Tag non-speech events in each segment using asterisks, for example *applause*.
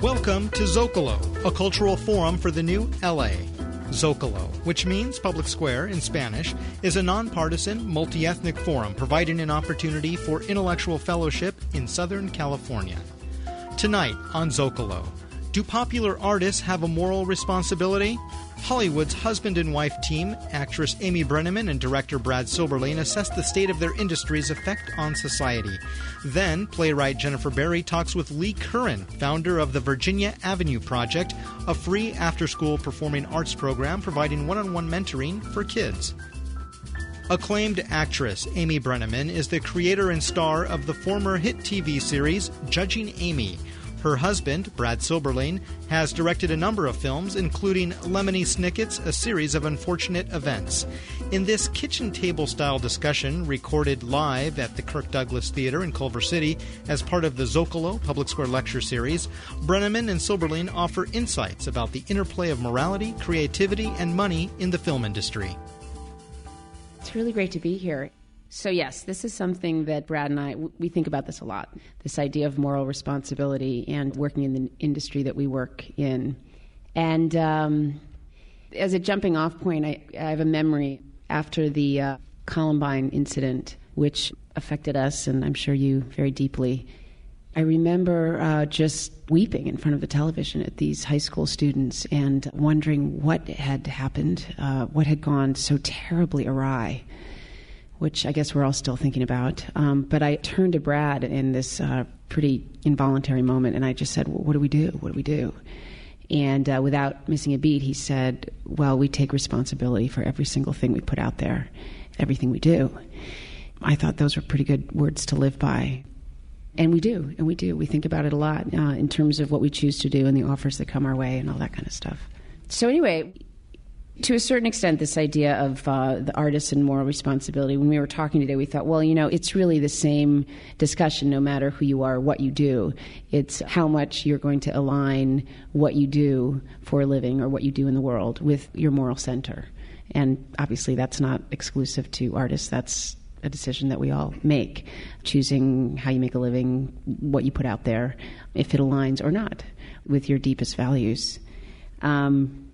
Welcome to Zocalo, a cultural forum for the new LA. Zocalo, which means public square in Spanish, is a nonpartisan, multi ethnic forum providing an opportunity for intellectual fellowship in Southern California. Tonight on Zocalo, do popular artists have a moral responsibility? Hollywood's husband and wife team, actress Amy Brenneman and director Brad Silberling, assess the state of their industry's effect on society. Then, playwright Jennifer Berry talks with Lee Curran, founder of the Virginia Avenue Project, a free after school performing arts program providing one on one mentoring for kids. Acclaimed actress Amy Brenneman is the creator and star of the former hit TV series Judging Amy her husband, Brad Silberling, has directed a number of films, including Lemony Snicket's A Series of Unfortunate Events. In this kitchen table style discussion, recorded live at the Kirk Douglas Theater in Culver City as part of the Zocalo Public Square Lecture Series, Brenneman and Silberling offer insights about the interplay of morality, creativity, and money in the film industry. It's really great to be here. So, yes, this is something that Brad and I, we think about this a lot this idea of moral responsibility and working in the industry that we work in. And um, as a jumping off point, I, I, have a memory after the uh, Columbine incident, which affected us, and I'm sure you very deeply. I remember uh, just weeping in front of the television at these high school students and wondering what had happened, uh, what had gone so terribly awry which I guess we're all still thinking about. Um, but I turned to Brad in this uh, pretty involuntary moment and I just said, well, What do we do? What do we do? And uh, without missing a beat, he said, Well, we take responsibility for every single thing we put out there, everything we do. I thought those were pretty good words to live by. And we do, and we do. We think about it a lot uh, in terms of what we choose to do and the offers that come our way and all that kind of stuff. So, anyway, to a certain extent, this idea of uh, the artist and moral responsibility, when we were talking today, we thought, well, you know, it's really the same discussion no matter who you are, what you do. It's how much you're going to align what you do for a living or what you do in the world with your moral center. And obviously, that's not exclusive to artists. That's a decision that we all make, choosing how you make a living, what you put out there, if it aligns or not with your deepest values. Um,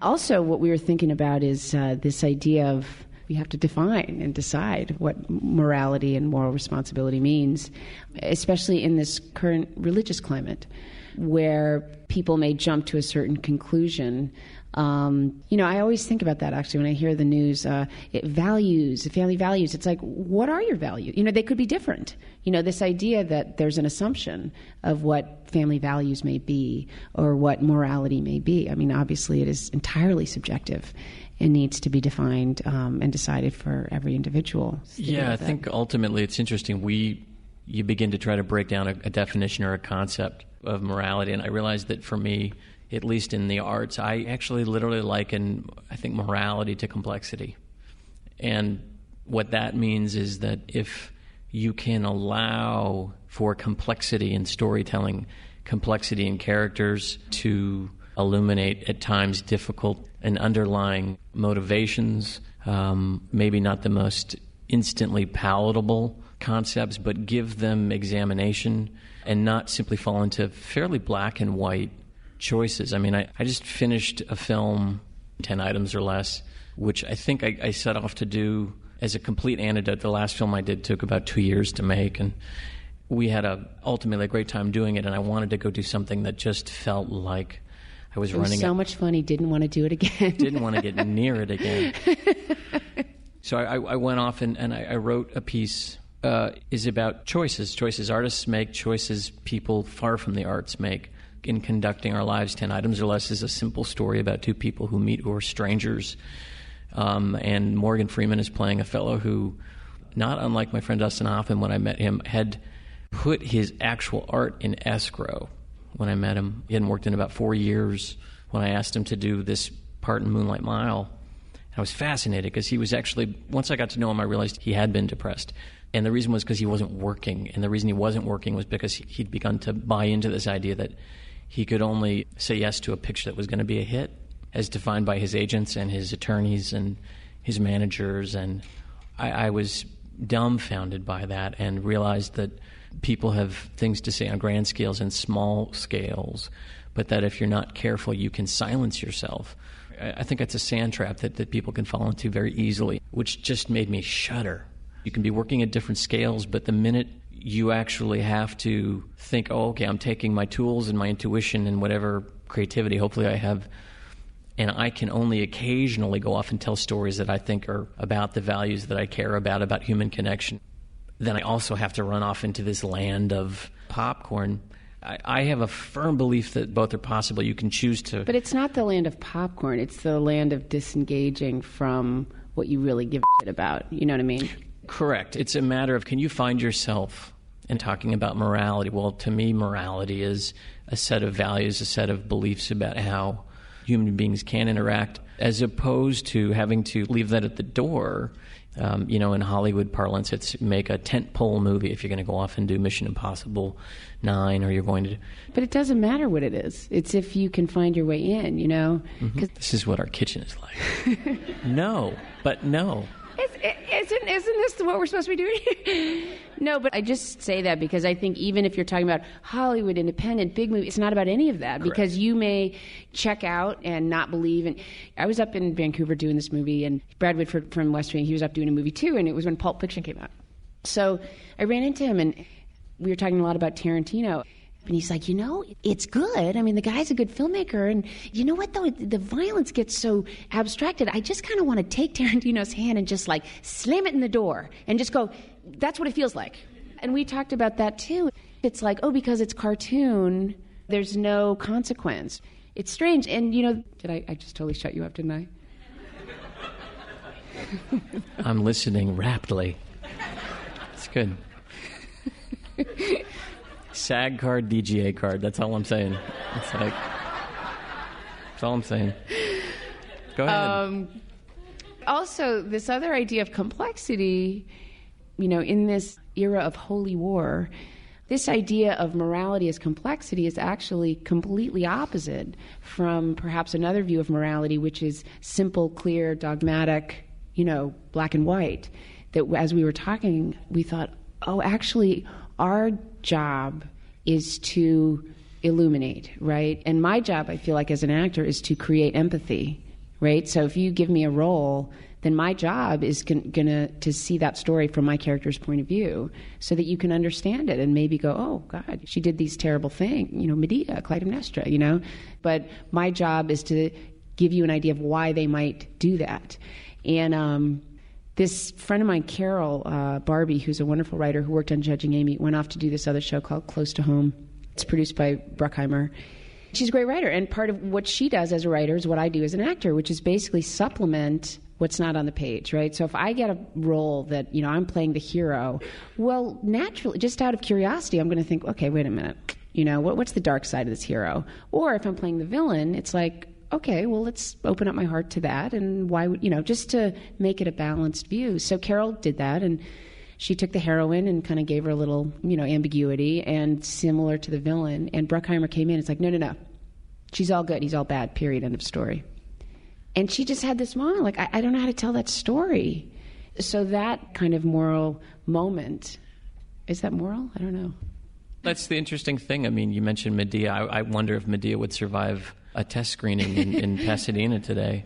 also, what we were thinking about is uh, this idea of we have to define and decide what morality and moral responsibility means, especially in this current religious climate where people may jump to a certain conclusion um, you know, I always think about that actually when I hear the news. Uh, it values, family values. It's like, what are your values? You know, they could be different. You know, this idea that there's an assumption of what family values may be or what morality may be. I mean, obviously, it is entirely subjective and needs to be defined um, and decided for every individual. Yeah, I think ultimately it's interesting. We you begin to try to break down a, a definition or a concept of morality, and I realized that for me at least in the arts, I actually literally liken, I think, morality to complexity. And what that means is that if you can allow for complexity in storytelling, complexity in characters to illuminate at times difficult and underlying motivations, um, maybe not the most instantly palatable concepts, but give them examination and not simply fall into fairly black and white choices. I mean, I, I just finished a film, 10 items or less, which I think I, I set off to do as a complete antidote. The last film I did took about two years to make, and we had a ultimately a great time doing it. And I wanted to go do something that just felt like I was, it was running. So much fun. He didn't want to do it again. *laughs* didn't want to get near it again. *laughs* so I, I, went off and, and I, I wrote a piece. Uh, is about choices. Choices artists make, choices people far from the arts make in conducting our lives. 10 items or less is a simple story about two people who meet who are strangers. Um, and morgan freeman is playing a fellow who not unlike my friend dustin hoffman when i met him had put his actual art in escrow when i met him. He hadn't worked in about four years when i asked him to do this part in moonlight mile. I was fascinated because he was actually once i got to know him i realized he had been depressed. And the reason was because he wasn't working. And the reason he wasn't working was because he'd begun to buy into this idea that he could only say yes to a picture that was going to be a hit, as defined by his agents and his attorneys and his managers. And I, I was dumbfounded by that and realized that people have things to say on grand scales and small scales, but that if you're not careful, you can silence yourself. I think that's a sand trap that, that people can fall into very easily, which just made me shudder. You can be working at different scales, but the minute you actually have to think, oh, okay, I'm taking my tools and my intuition and whatever creativity hopefully I have, and I can only occasionally go off and tell stories that I think are about the values that I care about, about human connection. Then I also have to run off into this land of popcorn I, I have a firm belief that both are possible. You can choose to. But it's not the land of popcorn. It's the land of disengaging from what you really give a shit about. You know what I mean? Correct. It's a matter of can you find yourself in talking about morality? Well, to me, morality is a set of values, a set of beliefs about how human beings can interact, as opposed to having to leave that at the door um, you know, in Hollywood parlance, it's make a tent pole movie if you're going to go off and do Mission Impossible Nine, or you're going to. But it doesn't matter what it is. It's if you can find your way in. You know. Mm-hmm. This is what our kitchen is like. *laughs* no, but no. Isn't, isn't this what we're supposed to be doing? *laughs* no, but I just say that because I think even if you're talking about Hollywood, independent, big movie, it's not about any of that Correct. because you may check out and not believe. And I was up in Vancouver doing this movie, and Brad Whitford from West Wing, he was up doing a movie too, and it was when Pulp Fiction came out. So I ran into him, and we were talking a lot about Tarantino. And he's like, you know, it's good. I mean, the guy's a good filmmaker. And you know what, though? The violence gets so abstracted. I just kind of want to take *laughs* Tarantino's hand and just like slam it in the door and just go, that's what it feels like. And we talked about that too. It's like, oh, because it's cartoon, there's no consequence. It's strange. And, you know, did I, I just totally shut you up, didn't I? I'm listening raptly. It's good. *laughs* SAG card, DGA card. That's all I'm saying. It's like, that's all I'm saying. Go ahead. Um, also, this other idea of complexity, you know, in this era of holy war, this idea of morality as complexity is actually completely opposite from perhaps another view of morality, which is simple, clear, dogmatic, you know, black and white. That as we were talking, we thought, oh, actually, our job is to illuminate, right? And my job, I feel like, as an actor, is to create empathy, right? So if you give me a role, then my job is going to to see that story from my character's point of view, so that you can understand it and maybe go, oh God, she did these terrible things, you know, Medea, Clytemnestra, you know. But my job is to give you an idea of why they might do that, and um, this friend of mine, Carol uh, Barbee, who's a wonderful writer who worked on Judging Amy, went off to do this other show called Close to Home. It's produced by Bruckheimer. She's a great writer, and part of what she does as a writer is what I do as an actor, which is basically supplement what's not on the page, right? So if I get a role that, you know, I'm playing the hero, well, naturally, just out of curiosity, I'm going to think, okay, wait a minute. You know, what, what's the dark side of this hero? Or if I'm playing the villain, it's like, okay, well, let's open up my heart to that. And why would, you know, just to make it a balanced view. So Carol did that. And she took the heroine and kind of gave her a little, you know, ambiguity and similar to the villain. And Bruckheimer came in. It's like, no, no, no. She's all good. He's all bad. Period. End of story. And she just had this moment like, I, I don't know how to tell that story. So that kind of moral moment, is that moral? I don't know. That's the interesting thing. I mean, you mentioned Medea. I, I wonder if Medea would survive a test screening in, in *laughs* Pasadena today.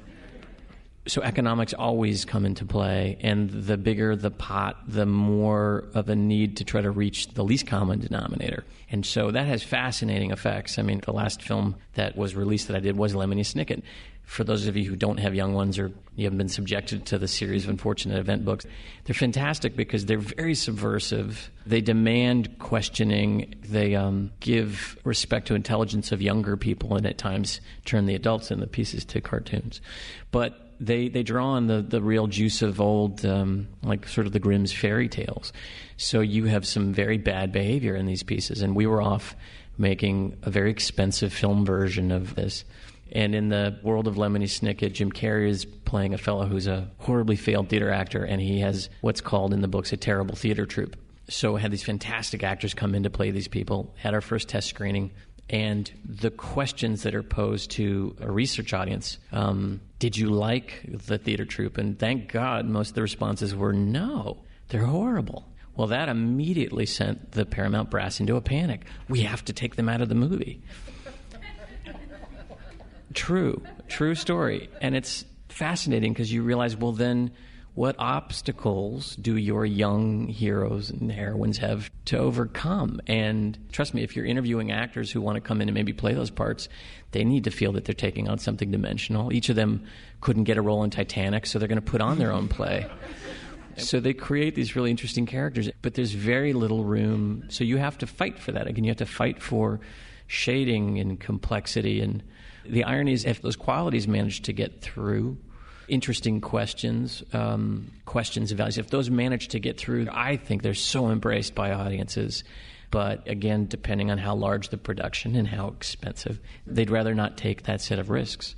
So economics always come into play, and the bigger the pot, the more of a need to try to reach the least common denominator. And so that has fascinating effects. I mean, the last film that was released that I did was Lemony Snicket for those of you who don't have young ones or you haven't been subjected to the series of unfortunate event books, they're fantastic because they're very subversive. They demand questioning. They um, give respect to intelligence of younger people and at times turn the adults in the pieces to cartoons. But they, they draw on the, the real juice of old, um, like sort of the Grimm's fairy tales. So you have some very bad behavior in these pieces. And we were off making a very expensive film version of this and in the world of Lemony Snicket, Jim Carrey is playing a fellow who's a horribly failed theater actor, and he has what's called in the books a terrible theater troupe. So had these fantastic actors come in to play these people. Had our first test screening, and the questions that are posed to a research audience: um, Did you like the theater troupe? And thank God, most of the responses were no. They're horrible. Well, that immediately sent the Paramount brass into a panic. We have to take them out of the movie. True, true story. And it's fascinating because you realize, well, then what obstacles do your young heroes and heroines have to overcome? And trust me, if you're interviewing actors who want to come in and maybe play those parts, they need to feel that they're taking on something dimensional. Each of them couldn't get a role in Titanic, so they're going to put on their own play. So they create these really interesting characters, but there's very little room. So you have to fight for that. Again, you have to fight for shading and complexity. And the irony is, if those qualities manage to get through, interesting questions, um, questions of values. If those manage to get through, I think they're so embraced by audiences. But again, depending on how large the production and how expensive, they'd rather not take that set of risks.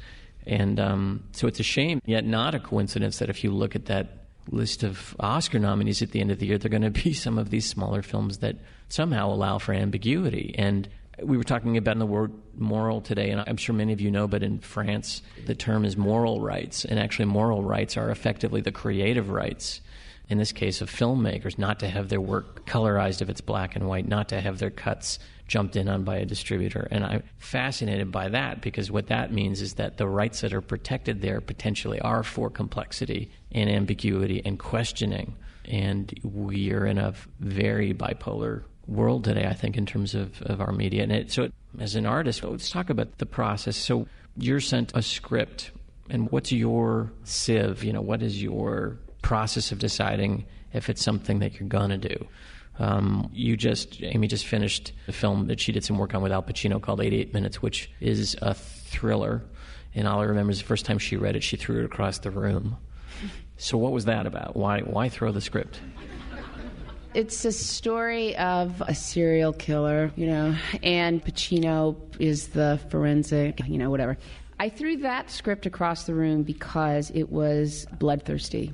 And um, so it's a shame, yet not a coincidence that if you look at that list of Oscar nominees at the end of the year, they're going to be *laughs* some of these smaller films that somehow allow for ambiguity. And we were talking about the word moral today, and I'm sure many of you know, but in France, the term is moral rights, and actually, moral rights are effectively the creative rights. In this case, of filmmakers, not to have their work colorized if it's black and white, not to have their cuts jumped in on by a distributor. And I'm fascinated by that because what that means is that the rights that are protected there potentially are for complexity and ambiguity and questioning. And we are in a very bipolar world today, I think, in terms of, of our media. And it, so, it, as an artist, let's talk about the process. So, you're sent a script, and what's your sieve? You know, what is your process of deciding if it's something that you're gonna do? Um, you just, Amy just finished a film that she did some work on with Al Pacino called 88 Minutes, which is a thriller. And all I remember is the first time she read it, she threw it across the room. So, what was that about? Why, why throw the script? It's a story of a serial killer, you know, and Pacino is the forensic, you know, whatever. I threw that script across the room because it was bloodthirsty.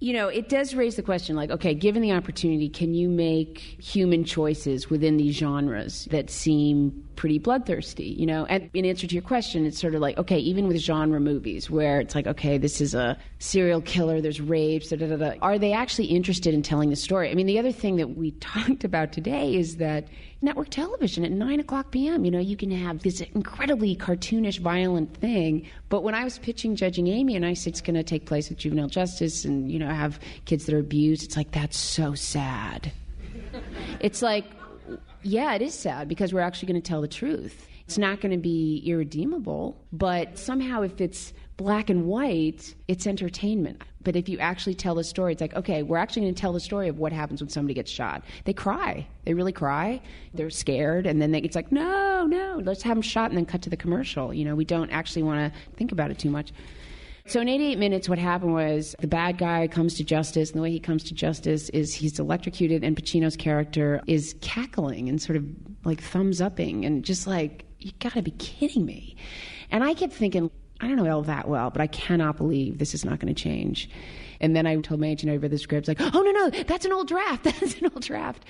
You know, it does raise the question like, okay, given the opportunity, can you make human choices within these genres that seem pretty bloodthirsty, you know? And in answer to your question, it's sort of like, okay, even with genre movies where it's like, okay, this is a serial killer, there's rapes, da, da, da, da, are they actually interested in telling the story? I mean, the other thing that we *laughs* talked about today is that network television at 9 o'clock p.m., you know, you can have this incredibly cartoonish, violent thing. But when I was pitching Judging Amy and I said it's going to take place with juvenile justice and, you know, have kids that are abused, it's like, that's so sad. it's like, yeah, it is sad because we're actually going to tell the truth. It's not going to be irredeemable, but somehow if it's black and white, it's entertainment. But if you actually tell the story, it's like, okay, we're actually going to tell the story of what happens when somebody gets shot. They cry. They really cry. They're scared. And then they, it's like, no, no, let's have them shot and then cut to the commercial. You know, we don't actually want to think about it too much. So in 88 minutes, what happened was the bad guy comes to justice, and the way he comes to justice is he's electrocuted, and Pacino's character is cackling and sort of like thumbs upping, and just like, you gotta be kidding me. And I kept thinking, I don't know Al that well, but I cannot believe this is not to change. And then I told my agent over the script, like, oh, no, no, that's an old draft. *laughs* That's an old draft.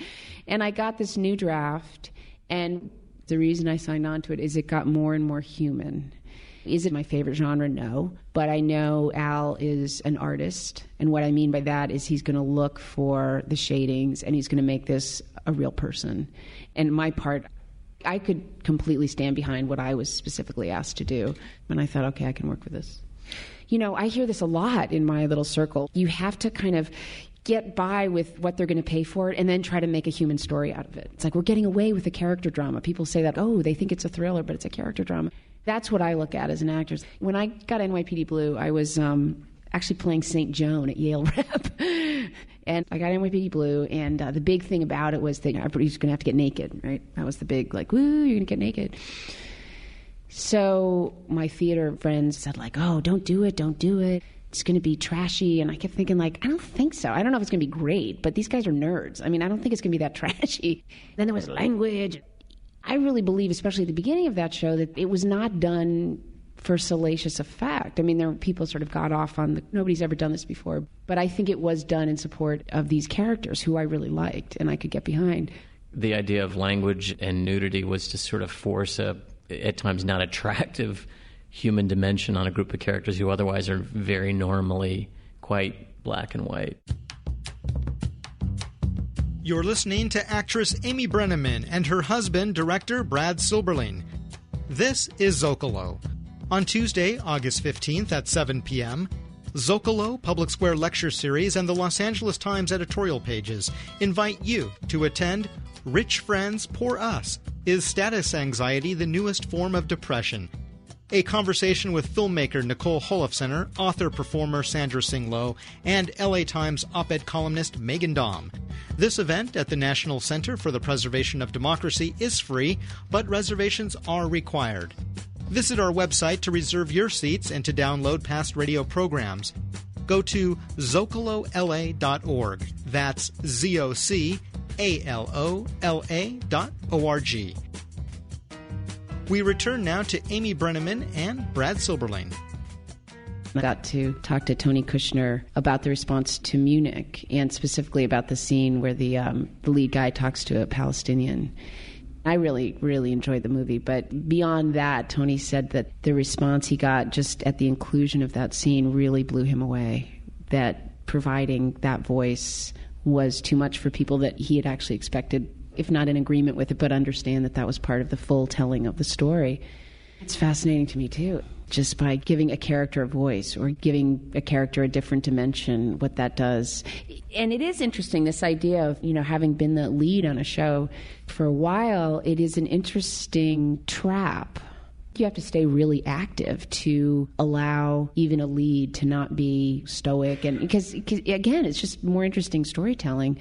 And I got this new draft, and the reason I signed on to it is it got more and more human. Is it my favorite genre? No. But I know Al is an artist. And what I mean by that is he's going to look for the shadings and he's going to make this a real person. And my part, I could completely stand behind what I was specifically asked to do. And I thought, okay, I can work with this. You know, I hear this a lot in my little circle. You have to kind of get by with what they're going to pay for it and then try to make a human story out of it. It's like we're getting away with a character drama. People say that, oh, they think it's a thriller, but it's a character drama. That's what I look at as an actor. When I got NYPD Blue, I was um, actually playing St. Joan at Yale *laughs* Rep. and I got NYPD Blue, and uh, the big thing about it was that everybody's going to have to get naked, right? That was the big, like, woo, you're going to get naked. So my theater friends said, like, oh, don't do it, don't do it. It's going to be trashy. And I kept thinking, like, I don't think so. I don't know if it's going to be great, but these guys are nerds. I mean, I don't think it's going to be that *laughs* trashy. Then there was language. I really believe, especially at the beginning of that show, that it was not done for salacious effect. I mean, there were people sort of got off on the nobody's ever done this before, but I think it was done in support of these characters who I really liked and I could get behind. The idea of language and nudity was to sort of force a, at times, not attractive human dimension on a group of characters who otherwise are very normally quite black and white. You're listening to actress Amy Brenneman and her husband, director Brad Silberling. This is Zocalo. On Tuesday, August 15th at 7 p.m., Zocalo Public Square Lecture Series and the Los Angeles Times editorial pages invite you to attend Rich Friends Poor Us Is Status Anxiety the Newest Form of Depression? A conversation with filmmaker Nicole Holofcener, author performer Sandra Tsing Loh, and LA Times op ed columnist Meghan Daum. This event at the National Center for the Preservation of Democracy is free, but reservations are required. Visit our website to reserve your seats and to download past radio programs. Go to zocalola.org. That's Z O C A L O L A dot O R G. We return now to Amy Brenneman and Brad Silberling. I got to talk to Tony Kushner about the response to Munich and specifically about the scene where the, um, the lead guy talks to a Palestinian. I really, really enjoyed the movie. But beyond that, Tony said that the response he got just at the inclusion of that scene really blew him away. That providing that voice was too much for people that he had actually expected if not in agreement with it, but understand that that was part of the full telling of the story. It's fascinating to me too, just by giving a character a voice or giving a character a different dimension, what that does. And it is interesting, this idea of, you know, having been the lead on a show for a while, it is an interesting trap you have to stay really active to allow even a lead to not be stoic. And because, again it's just more interesting storytelling.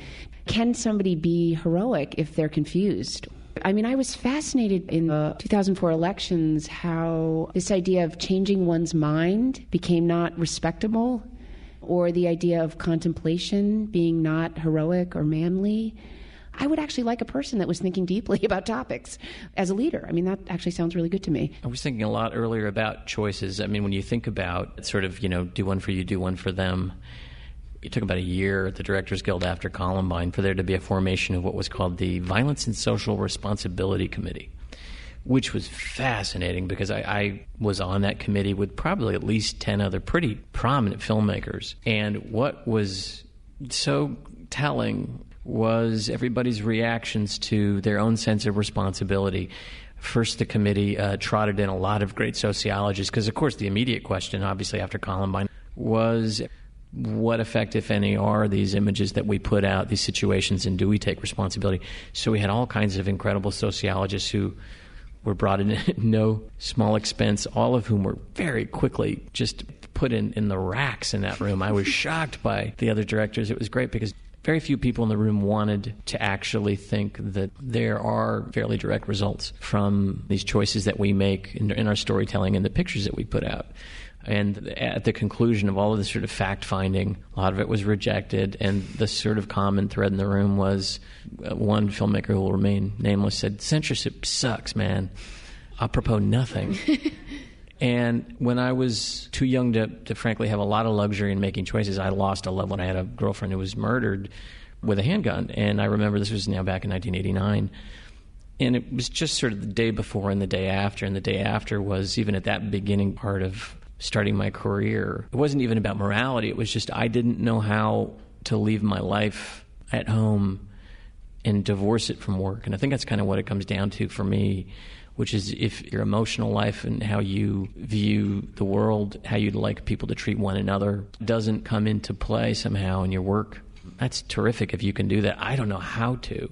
Can somebody be heroic if they're confused? I mean, I was fascinated in the 2004 elections how this idea of changing one's mind became not respectable, or the idea of contemplation being not heroic or manly. I would actually like a person that was thinking deeply *laughs* about topics as a leader. I mean, that actually sounds really good to me. I was thinking a lot earlier about choices. I mean, when you think about sort of, you know, do one for you, do one for them. It took about a year at the Directors Guild after Columbine for there to be a formation of what was called the Violence and Social Responsibility Committee, which was fascinating because I, I was on that committee with probably at least 10 other pretty prominent filmmakers. And what was so telling was everybody's reactions to their own sense of responsibility. First, the committee uh, trotted in a lot of great sociologists because, of course, the immediate question, obviously, after Columbine was what effect, if any, are these images that we put out, these situations, and do we take responsibility? So we had all kinds of incredible sociologists who were brought in at *laughs* no small expense, all of whom were very quickly just put in, in the racks in that room. I was *laughs* shocked by the other directors. It was great because very few people in the room wanted to actually think that there are fairly direct results from these choices that we make in, in our storytelling and the pictures that we put out. And at the conclusion of all of this sort of fact finding, a lot of it was rejected. And the sort of common thread in the room was uh, one filmmaker who will remain nameless said, Censorship sucks, man. Apropos nothing. *laughs* And when I was too young to, to frankly have a lot of luxury in making choices, I lost a loved one. I had a girlfriend who was murdered with a handgun. And I remember this was now back in 1989. And it was just sort of the day before and the day after. And the day after was even at that beginning part of starting my career. It wasn't even about morality. It was just I didn't know how to leave my life at home and divorce it from work. And I think that's kind of what it comes down to for me which is if your emotional life and how you view the world, how you'd like people to treat one another, doesn't come into play somehow in your work. That's terrific if you can do that. I don't know how to.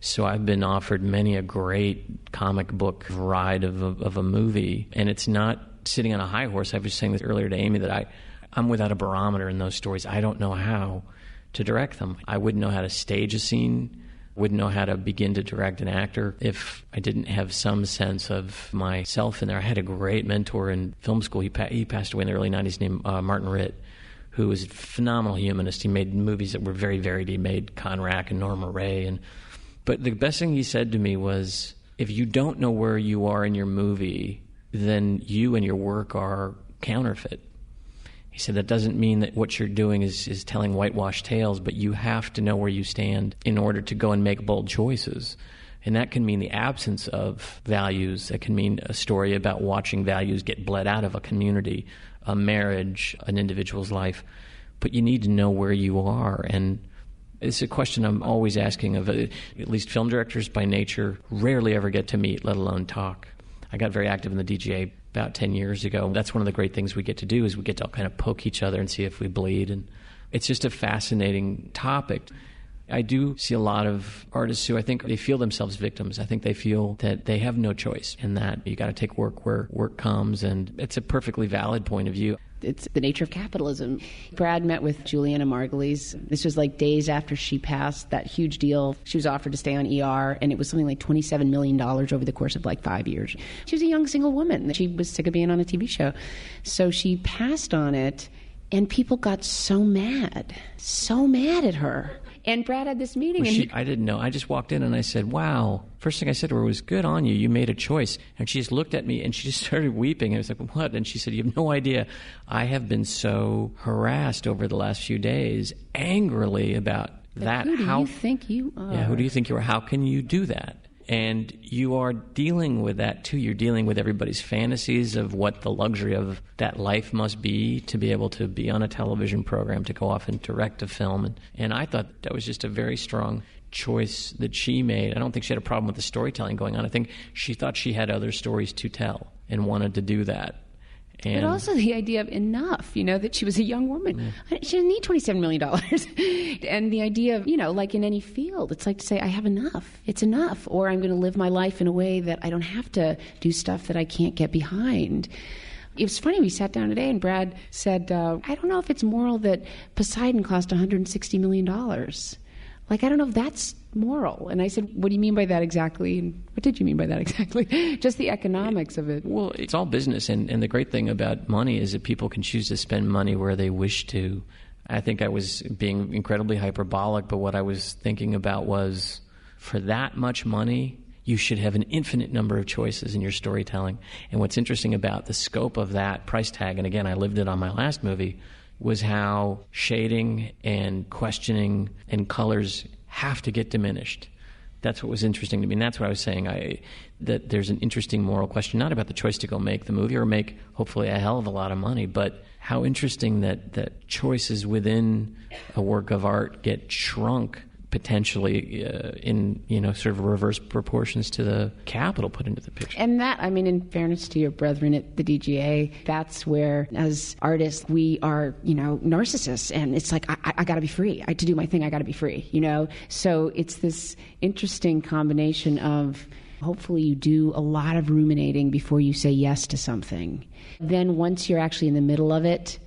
So I've been offered many a great comic book ride of a, of a movie, and it's not sitting on a high horse. I was saying this earlier to Amy that I, I'm without a barometer in those stories. I don't know how to direct them. I wouldn't know how to stage a scene wouldn't know how to begin to direct an actor if I didn't have some sense of myself in there. I had a great mentor in film school. He, pa- he passed away in the early 90s named uh, Martin Ritt, who was a phenomenal humanist. He made movies that were very varied. He made Conrack and Norma Rae. And, but the best thing he said to me was, if you don't know where you are in your movie, then you and your work are counterfeit. He said that doesn't mean that what you're doing is, is telling whitewashed tales, but you have to know where you stand in order to go and make bold choices. And that can mean the absence of values. That can mean a story about watching values get bled out of a community, a marriage, an individual's life. But you need to know where you are. And It's a question I'm always asking of uh, at least film directors by nature rarely ever get to meet, let alone talk. I got very active in the DGA about 10 years ago. That's one of the great things we get to do is we get to kind of poke each other and see if we bleed and it's just a fascinating topic. I do see a lot of artists who I think they feel themselves victims. I think they feel that they have no choice in that you got to take work where work comes, and it's a perfectly valid point of view. It's the nature of capitalism. Brad met with Julianna Margulies. This was like days after she passed that huge deal. She was offered to stay on ER, and it was something like $27 million over the course of like five years. She was a young single woman. She was sick of being on a TV show. So she passed on it, and people got so mad, so mad at her and Brad had this meeting. Well, and she, he, I didn't know. I just walked in and I said, "Wow." First thing I said to her was, "Good on you. You made a choice." And she just looked at me and she just *laughs* started weeping. I was like, "What?" And she said, "You have no idea. I have been so harassed over the last few days, angrily about that. Who do how you think you are? Yeah, who do you think you are? How can you do that? And you are dealing with that too. You're dealing with everybody's fantasies of what the luxury of that life must be to be able to be on a television program, to go off and direct a film. And, and I thought that was just a very strong choice that she made. I don't think she had a problem with the storytelling going on. I think she thought she had other stories to tell and wanted to do that. And but also the idea of enough, you know, that she was a young woman. Yeah. She didn't need $27 million. *laughs* and the idea of, you know, like in any field, it's like to say, I have enough. It's enough. Or I'm going to live my life in a way that I don't have to do stuff that I can't get behind. It was funny. We sat down today, and Brad said, uh, "I don't know if it's moral that Poseidon cost 160 million dollars. Like, I don't know if that's moral." And I said, "What do you mean by that exactly?" And what did you mean by that exactly? *laughs* Just the economics of it. Well, it's all business, and, and the great thing about money is that people can choose to spend money where they wish to. I think I was being incredibly hyperbolic, but what I was thinking about was for that much money, you should have an infinite number of choices in your storytelling. And what's interesting about the scope of that price tag, and again, I lived it on my last movie, was how shading and questioning and colors have to get diminished. That's what was interesting to me. And that's what I was saying. I, that there's an interesting moral question, not about the choice to go make the movie or make, hopefully, a hell of a lot of money, but how interesting that, that choices within a work of art get shrunk potentially uh, in you know sort of reverse proportions to the capital put into the picture. And that, I mean, in fairness to your brethren at the DGA, that's where, as artists, we are you know narcissists, and it's like I, I got to be free. I to do my thing, I got to be free. You know, so it's this interesting combination of. Hopefully, you do a lot of ruminating before you say yes to something. Then, once you're actually in the middle of it,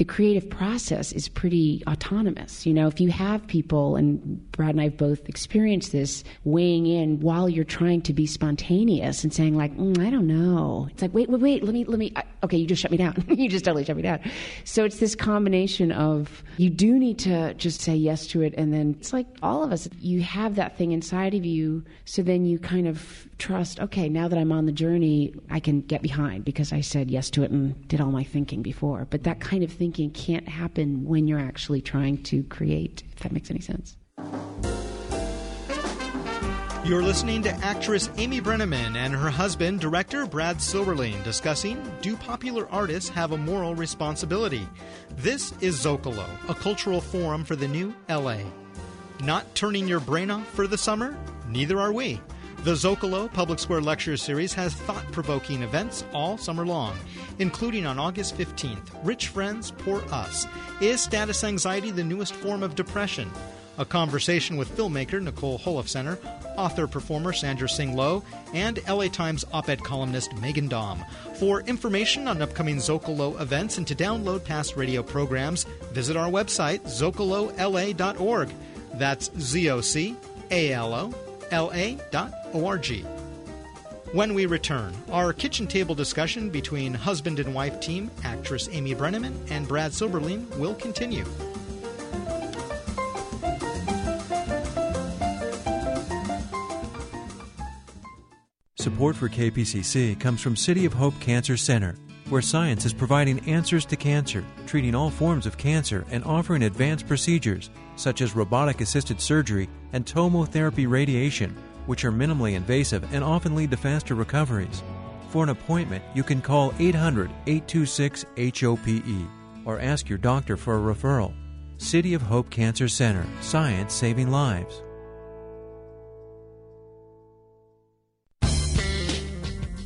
the creative process is pretty autonomous. You know, if you have people, and Brad and I have both experienced this, weighing in while you're trying to be spontaneous and saying like, mm, I don't know. It's like, wait, wait, wait, let me, let me. okay, you just shut me down. *laughs* you just totally shut me down. So it's this combination of you do need to just say yes to it, and then it's like all of us, you have that thing inside of you. So then you kind of trust. Okay, now that I'm on the journey, I can get behind because I said yes to it and did all my thinking before. But that kind of thinking can't happen when you're actually trying to create, if that makes any sense. You're listening to actress Amy Brenneman and her husband, director Brad Silberling, discussing Do popular artists have a moral responsibility? This is Zocalo, a cultural forum for the new LA. Not turning your brain off for the summer? Neither are we. The Zocalo Public Square Lecture Series has thought provoking events all summer long, including on August 15th Rich Friends, Poor Us. Is status anxiety the newest form of depression? A conversation with filmmaker Nicole Holofcener, author performer Sandra Tsing Loh, and LA Times op ed columnist Meghan Daum. For information on upcoming Zocalo events and to download past radio programs, visit our website, zocalola.org. That's Z O C A L O la.org. When we return, our kitchen table discussion between husband and wife team actress Amy Brenneman and Brad Silberling will continue. Support for KPCC comes from City of Hope Cancer Center, where science is providing answers to cancer, treating all forms of cancer, and offering advanced procedures such as robotic assisted surgery and tomotherapy radiation, which are minimally invasive and often lead to faster recoveries. For an appointment, you can call 800 826 HOPE or ask your doctor for a referral. City of Hope Cancer Center, science saving lives.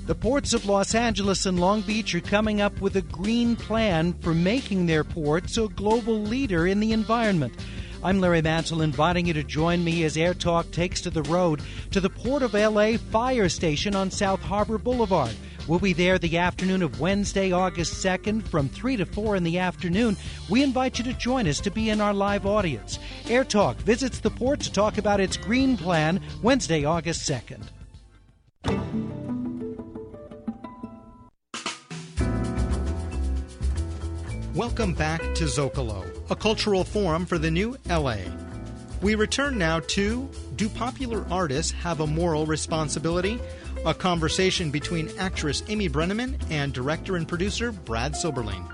The ports of Los Angeles and Long Beach are coming up with a green plan for making their ports a global leader in the environment. I'm Larry Mantle, inviting you to join me as Air Talk takes to the road to the Port of LA Fire Station on South Harbor Boulevard. We'll be there the afternoon of Wednesday, August 2nd from 3 to 4 in the afternoon. We invite you to join us to be in our live audience. Air Talk visits the port to talk about its green plan Wednesday, August 2nd. Welcome back to Zocalo, a cultural forum for the new LA. We return now to Do Popular Artists Have a Moral Responsibility? A conversation between actress Amy Brenneman and director and producer Brad Silberling.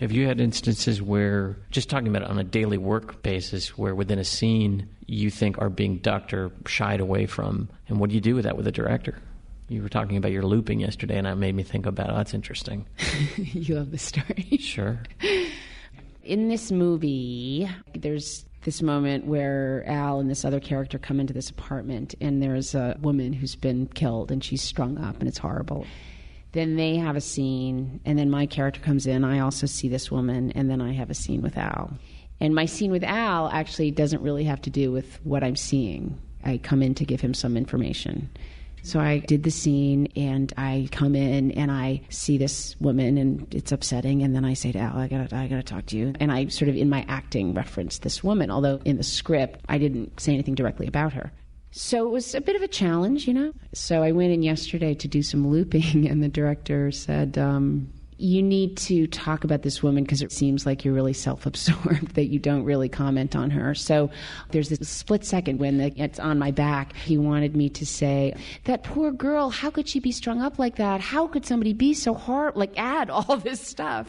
Have you had instances where, just talking about it on a daily work basis, where within a scene you think are being ducked or shied away from? And what do you do with that with a director? You were talking about your looping yesterday, and that made me think about, oh, that's interesting. *laughs* you love the story. Sure. *laughs* In this movie, there's this moment where Al and this other character come into this apartment, and there's a woman who's been killed, and she's strung up, and it's horrible. Then they have a scene, and then my character comes in. I also see this woman, and then I have a scene with Al. And my scene with Al actually doesn't really have to do with what I'm seeing. I come in to give him some information. So I did the scene and I come in and I see this woman and it's upsetting and then I say to Al, I gotta I gotta talk to you. And I sort of in my acting reference this woman, although in the script I didn't say anything directly about her. So it was a bit of a challenge, you know. So I went in yesterday to do some looping, *laughs* and the director said, um, you need to talk about this woman because it seems like you're really self absorbed, *laughs* that you don't really comment on her. So there's this split second when it's on my back. He wanted me to say, That poor girl, how could she be strung up like that? How could somebody be so hard? Like, add all *laughs* this stuff.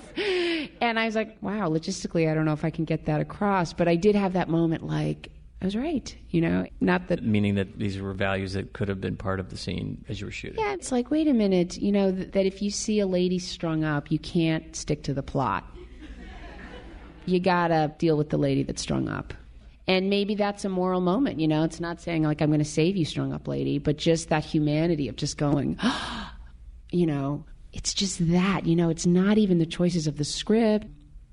And I was like, Wow, logistically, I don't know if I can get that across. But I did have that moment like, I was right. You know, not that. Meaning that these were values that could have been part of the scene as you were shooting. Yeah, it's like, wait a minute. You know, th- that if you see a lady strung up, you can't stick to the plot. You gotta deal with the lady that's strung up. And maybe that's a moral moment, you know? It's not saying, like, I'm gonna save you, strung up lady, but just that humanity of just going, *gasps* you know, it's just that, you know, it's not even the choices of the script.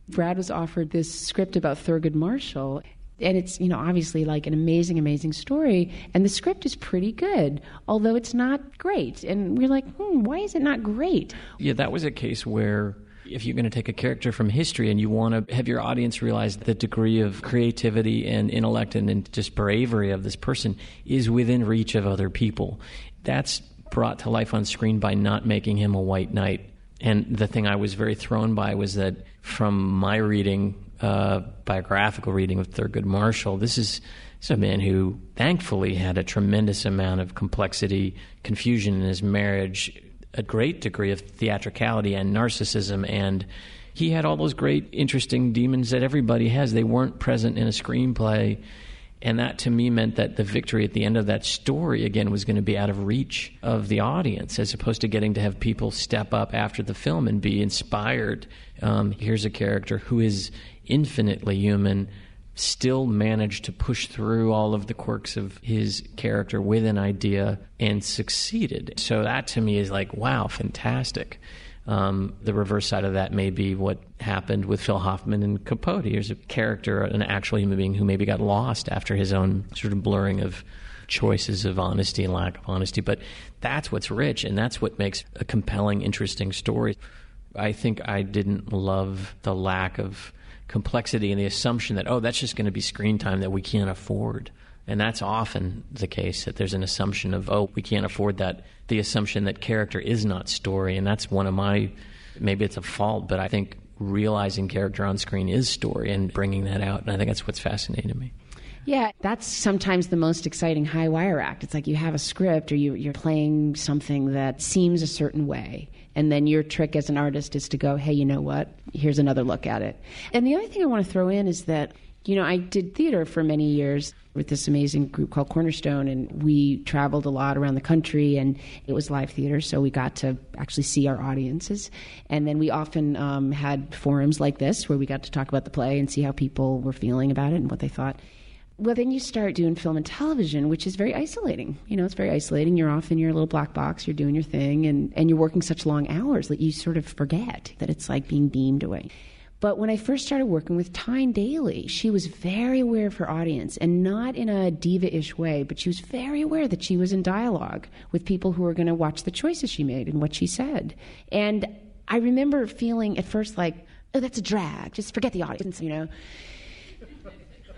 Brad was offered this script about Thurgood Marshall and it's you know obviously like an amazing amazing story and the script is pretty good although it's not great. And we're like hmm, why is it not great? Yeah that was a case where if you're going to take a character from history and you want to have your audience realize the degree of creativity and intellect and, and just bravery of this person is within reach of other people. That's brought to life on screen by not making him a white knight. And the thing I was very thrown by was that from my reading uh, biographical reading of Thurgood Marshall, this is, this is a man who thankfully had a tremendous amount of complexity, confusion in his marriage, a great degree of theatricality and narcissism, and he had all those great, interesting demons that everybody has. They weren't present in a screenplay. And that to me meant that the victory at the end of that story, again, was going to be out of reach of the audience, as opposed to getting to have people step up after the film and be inspired. Um, here's a character who is infinitely human, still managed to push through all of the quirks of his character with an idea and succeeded. So that to me is like, wow, fantastic. Um, the reverse side of that may be what happened with Phil Hoffman and Capote. Here's a character, an actual human being who maybe got lost after his own sort of blurring of choices of honesty and lack of honesty. But that's what's rich, and that's what makes a compelling, interesting story. I think I didn't love the lack of complexity and the assumption that, oh, that's just going to be screen time that we can't afford. And that's often the case that there's an assumption of, oh, we can't afford that. The assumption that character is not story. And that's one of my, maybe it's a fault, but I think realizing character on screen is story and bringing that out. And I think that's what's fascinating to me. Yeah, that's sometimes the most exciting high wire act. It's like you have a script or you, you're playing something that seems a certain way. And then your trick as an artist is to go, hey, you know what? Here's another look at it. And the other thing I want to throw in is that You know, I did theater for many years with this amazing group called Cornerstone, and we traveled a lot around the country, and it was live theater, so we got to actually see our audiences. And then we often um, had forums like this where we got to talk about the play and see how people were feeling about it and what they thought. Well, then you start doing film and television, which is very isolating. You know, it's very isolating. You're off in your little black box, you're doing your thing, and, and you're working such long hours that you sort of forget that it's like being beamed away. But when I first started working with Tyne Daly, she was very aware of her audience and not in a diva ish way, but she was very aware that she was in dialogue with people who were going to watch the choices she made and what she said. And I remember feeling at first like, oh, that's a drag. Just forget the audience, you know.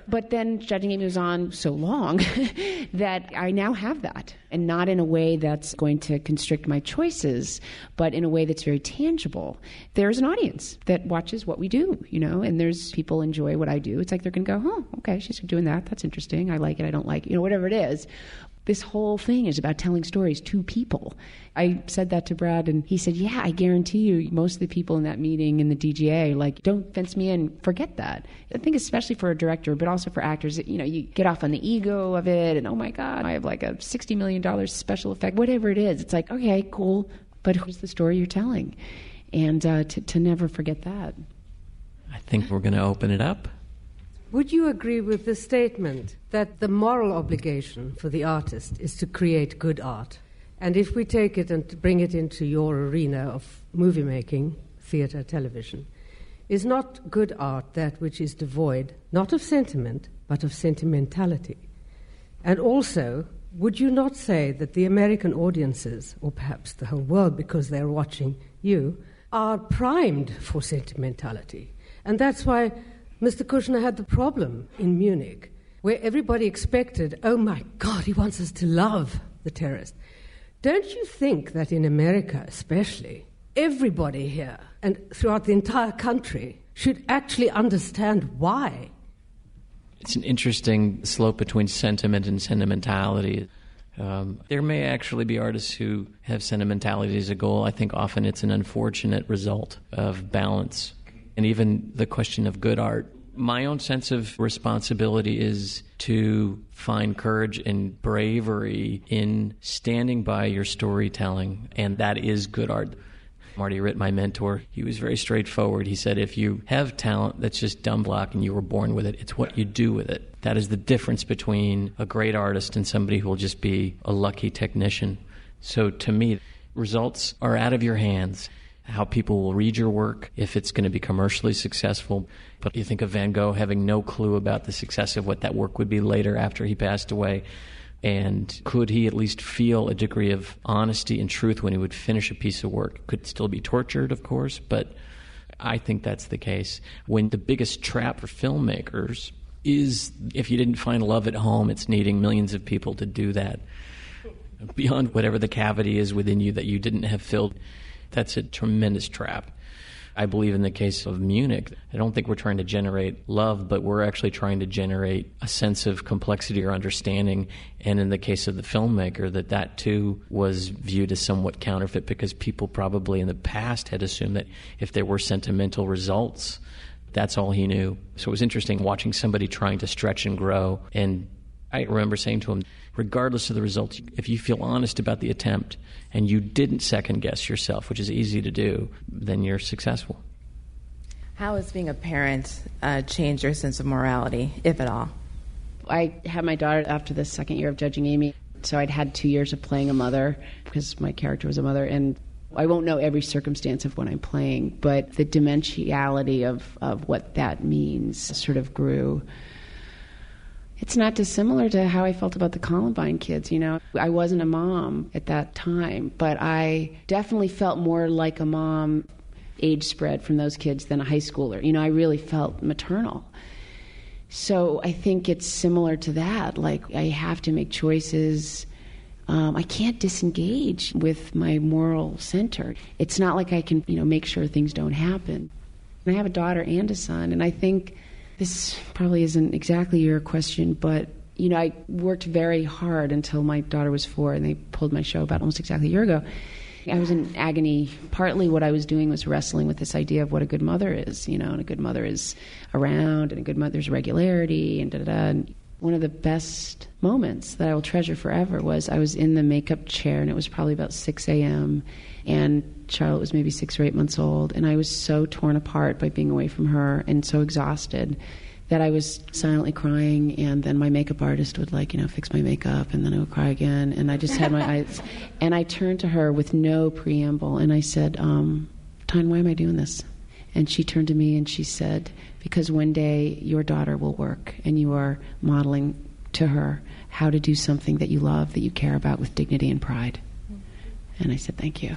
But then Judging Amy was on so long *laughs* that I now have that, and not in a way that's going to constrict my choices, but in a way that's very tangible. There's an audience that watches what we do, you know, and there's people enjoy what I do. It's like they're going to go, oh, okay, she's doing that. That's interesting. I like it. I don't like it. You know, whatever it is this whole thing is about telling stories to people. I said that to Brad, and he said, Yeah, I guarantee you, most of the people in that meeting in the DGA, like, don't fence me in, forget that. I think, especially for a director, but also for actors, you know, you get off on the ego of it, and oh my God, I have like a $60 million special effect, whatever it is. It's like, okay, cool, but who's the story you're telling? And uh, to, to never forget that. I think we're going to open it up. Would you agree with the statement that the moral obligation for the artist is to create good art? And if we take it and bring it into your arena of movie making, theatre, television, is not good art that which is devoid not of sentiment, but of sentimentality? And also, would you not say that the American audiences, or perhaps the whole world because they're watching you, are primed for sentimentality? And that's why Mr. Kushner had the problem in Munich, where everybody expected, oh my God, he wants us to love the terrorist. Don't you think that in America, especially, everybody here and throughout the entire country should actually understand why? It's an interesting slope between sentiment and sentimentality. Um, there may actually be artists who have sentimentality as a goal. I think often it's an unfortunate result of balance. And even the question of good art my own sense of responsibility is to find courage and bravery in standing by your storytelling, and that is good art. Marty Ritt, my mentor, he was very straightforward. He said, if you have talent that's just dumb block and you were born with it, it's what you do with it. That is the difference between a great artist and somebody who will just be a lucky technician. So to me, results are out of your hands how people will read your work, if it's going to be commercially successful. But you think of Van Gogh having no clue about the success of what that work would be later after he passed away. And could he at least feel a degree of honesty and truth when he would finish a piece of work? Could still be tortured, of course, but I think that's the case. When the biggest trap for filmmakers is if you didn't find love at home, it's needing millions of people to do that. Beyond whatever the cavity is within you that you didn't have filled that's a tremendous trap. I believe in the case of Munich, I don't think we're trying to generate love, but we're actually trying to generate a sense of complexity or understanding. And in the case of the filmmaker, that that too was viewed as somewhat counterfeit because people probably in the past had assumed that if there were sentimental results, that's all he knew. So it was interesting watching somebody trying to stretch and grow. And I remember saying to him, regardless of the results, if you feel honest about the attempt and you didn't second guess yourself, which is easy to do, then you're successful. How has being a parent uh, changed your sense of morality, if at all? I had my daughter after the second year of judging Amy, so I'd had two years of playing a mother because my character was a mother, and I won't know every circumstance of when I'm playing, but the dimensionality of, of what that means sort of grew it's not dissimilar to how I felt about the Columbine kids. You know, I wasn't a mom at that time, but I definitely felt more like a mom age spread from those kids than a high schooler. You know, I really felt maternal. So I think it's similar to that. Like, I have to make choices. Um, I can't disengage with my moral center. It's not like I can, you know, make sure things don't happen. I have a daughter and a son, and I think this probably isn't exactly your question, but you know, I worked very hard until my daughter was four, and they pulled my show about almost exactly a year ago. I was in agony. Partly what I was doing was wrestling with this idea of what a good mother is, you know, and a good mother is around, and a good mother's regularity, and da da da. And one of the best moments that I will treasure forever was I was in the makeup chair, and it was probably about 6 a.m., and Charlotte was maybe six or eight months old, and I was so torn apart by being away from her and so exhausted that I was silently crying, and then my makeup artist would like you know fix my makeup, and then I would cry again, and I just had my *laughs* eyes, and I turned to her with no preamble, and I said, um, "Tyne, why am I doing this?" And she turned to me and she said, "Because one day your daughter will work, and you are modeling to her how to do something that you love, that you care about with dignity and pride." And I said, "Thank you."